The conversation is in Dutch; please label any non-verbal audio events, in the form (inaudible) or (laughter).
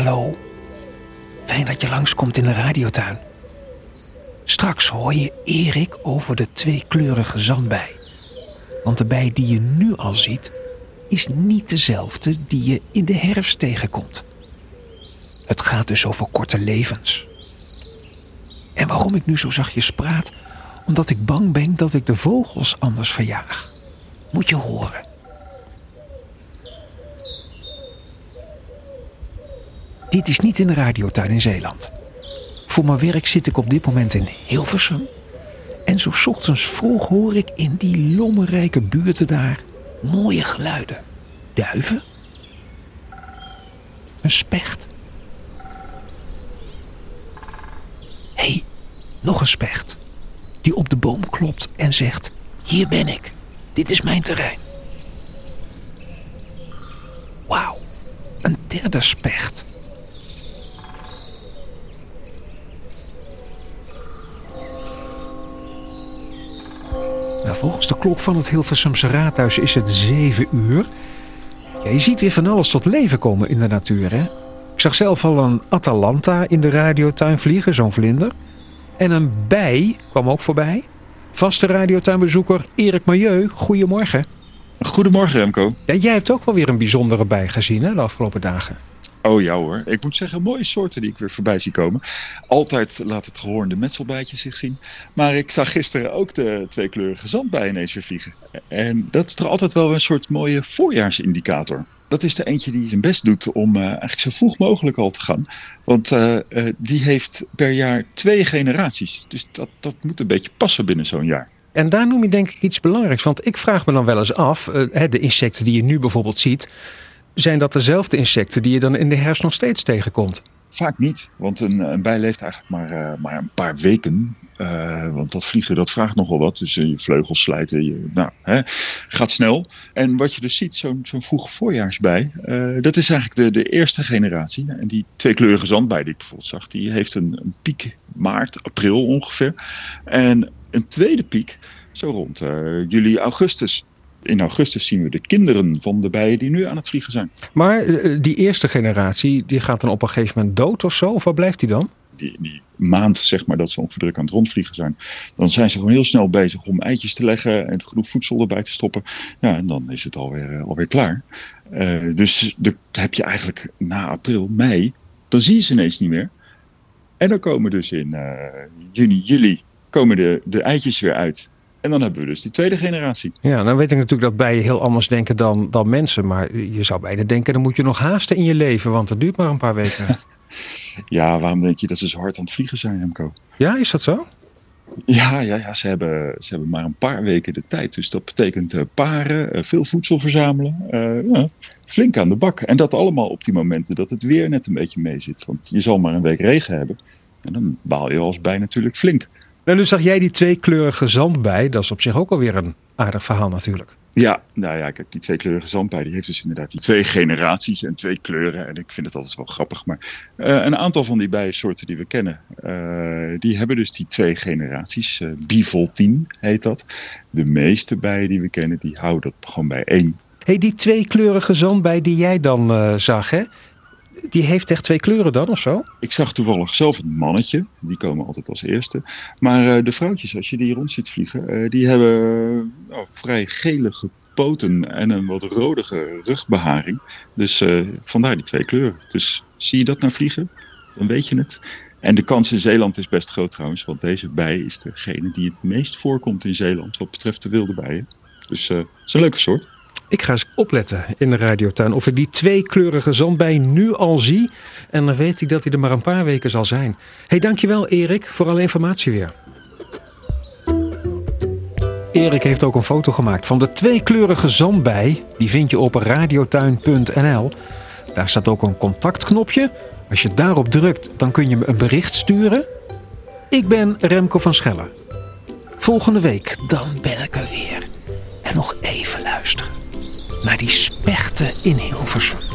Hallo. Fijn dat je langskomt in de radiotuin. Straks hoor je Erik over de tweekleurige zandbij. Want de bij die je nu al ziet, is niet dezelfde die je in de herfst tegenkomt. Het gaat dus over korte levens. En waarom ik nu zo zachtjes praat? Omdat ik bang ben dat ik de vogels anders verjaag. Moet je horen. Dit is niet in de radiotuin in Zeeland. Voor mijn werk zit ik op dit moment in Hilversum. En zo ochtends vroeg hoor ik in die lommerrijke buurten daar mooie geluiden. Duiven. Een specht. Hé, hey, nog een specht. Die op de boom klopt en zegt: Hier ben ik. Dit is mijn terrein. Wauw, een derde specht. Nou, volgens de klok van het Hilversumse raadhuis is het zeven uur. Ja, je ziet weer van alles tot leven komen in de natuur, hè? Ik zag zelf al een Atalanta in de radiotuin vliegen, zo'n vlinder. En een bij kwam ook voorbij. Vaste radiotuinbezoeker Erik Milieu, goedemorgen. Goedemorgen Remco. Ja, jij hebt ook wel weer een bijzondere bij gezien hè, de afgelopen dagen. Oh ja hoor, ik moet zeggen, mooie soorten die ik weer voorbij zie komen. Altijd laat het gehoorde metselbijtje zich zien. Maar ik zag gisteren ook de tweekleurige zandbij ineens weer vliegen. En dat is toch altijd wel een soort mooie voorjaarsindicator. Dat is de eentje die zijn best doet om uh, eigenlijk zo vroeg mogelijk al te gaan. Want uh, uh, die heeft per jaar twee generaties. Dus dat, dat moet een beetje passen binnen zo'n jaar. En daar noem je denk ik iets belangrijks. Want ik vraag me dan wel eens af, de insecten die je nu bijvoorbeeld ziet... zijn dat dezelfde insecten die je dan in de herfst nog steeds tegenkomt? Vaak niet, want een, bij leeft eigenlijk maar, maar een paar weken. Uh, want dat vliegen, dat vraagt nogal wat. Dus uh, je vleugels slijten, je, nou, hè, gaat snel. En wat je dus ziet, zo'n zo'n vroeg voorjaarsbij, dat is eigenlijk de, de eerste generatie. En die tweekleurige zandbij die ik bijvoorbeeld zag, die heeft een, een piek maart, april ongeveer. En een tweede piek, zo rond juli, augustus. In augustus zien we de kinderen van de bijen die nu aan het vliegen zijn. Maar die eerste generatie, die gaat dan op een gegeven moment dood of zo? Of waar blijft die dan? Die, die, maand zeg maar, dat ze ongeveer druk aan het rondvliegen zijn. Dan zijn ze gewoon heel snel bezig om eitjes te leggen en genoeg voedsel erbij te stoppen. Ja, en dan is het alweer, alweer klaar. Uh, dus de, heb je eigenlijk na april, mei, dan zie je ze ineens niet meer. En dan komen dus in uh, juni, juli, komen de, de eitjes weer uit. En dan hebben we dus die tweede generatie. Ja, dan weet ik natuurlijk dat bijen heel anders denken dan, dan mensen. Maar je zou bijna denken, dan moet je nog haasten in je leven, want het duurt maar een paar weken. (laughs) Ja, waarom denk je dat ze zo hard aan het vliegen zijn, Remco? Ja, is dat zo? Ja, ja, ja ze, hebben, ze hebben maar een paar weken de tijd. Dus dat betekent uh, paren, uh, veel voedsel verzamelen. Uh, ja, flink aan de bak. En dat allemaal op die momenten dat het weer net een beetje mee zit. Want je zal maar een week regen hebben. En dan baal je als bij natuurlijk flink. En nu zag jij die tweekleurige zandbij. Dat is op zich ook alweer een aardig verhaal natuurlijk. Ja, nou ja, kijk, die tweekleurige zandbij die heeft dus inderdaad die twee generaties en twee kleuren. En ik vind het altijd wel grappig. Maar uh, een aantal van die bijensoorten die we kennen, uh, die hebben dus die twee generaties. Uh, bivoltien heet dat. De meeste bijen die we kennen, die houden dat gewoon bij één. hey, die tweekleurige zandbij die jij dan zag, hè? Die heeft echt twee kleuren dan of zo? Ik zag toevallig zelf een mannetje. Die komen altijd als eerste. Maar uh, de vrouwtjes, als je die rond ziet vliegen, uh, die hebben uh, oh, vrij gelige poten en een wat rodige rugbeharing. Dus vandaar die twee kleuren. Dus zie je dat nou vliegen? Dan weet je het. En de kans in Zeeland is best groot trouwens, want deze bij is degene die het meest voorkomt in Zeeland wat betreft de wilde bijen. Dus het is een leuke soort. Ik ga eens opletten in de radiotuin of ik die tweekleurige zandbij nu al zie. En dan weet ik dat hij er maar een paar weken zal zijn. hey, dankjewel Erik voor alle informatie weer. Erik heeft ook een foto gemaakt van de tweekleurige zandbij. Die vind je op radiotuin.nl. Daar staat ook een contactknopje. Als je daarop drukt, dan kun je me een bericht sturen. Ik ben Remco van Schellen. Volgende week, dan ben ik er weer. En nog even naar die spechten in Hilversum.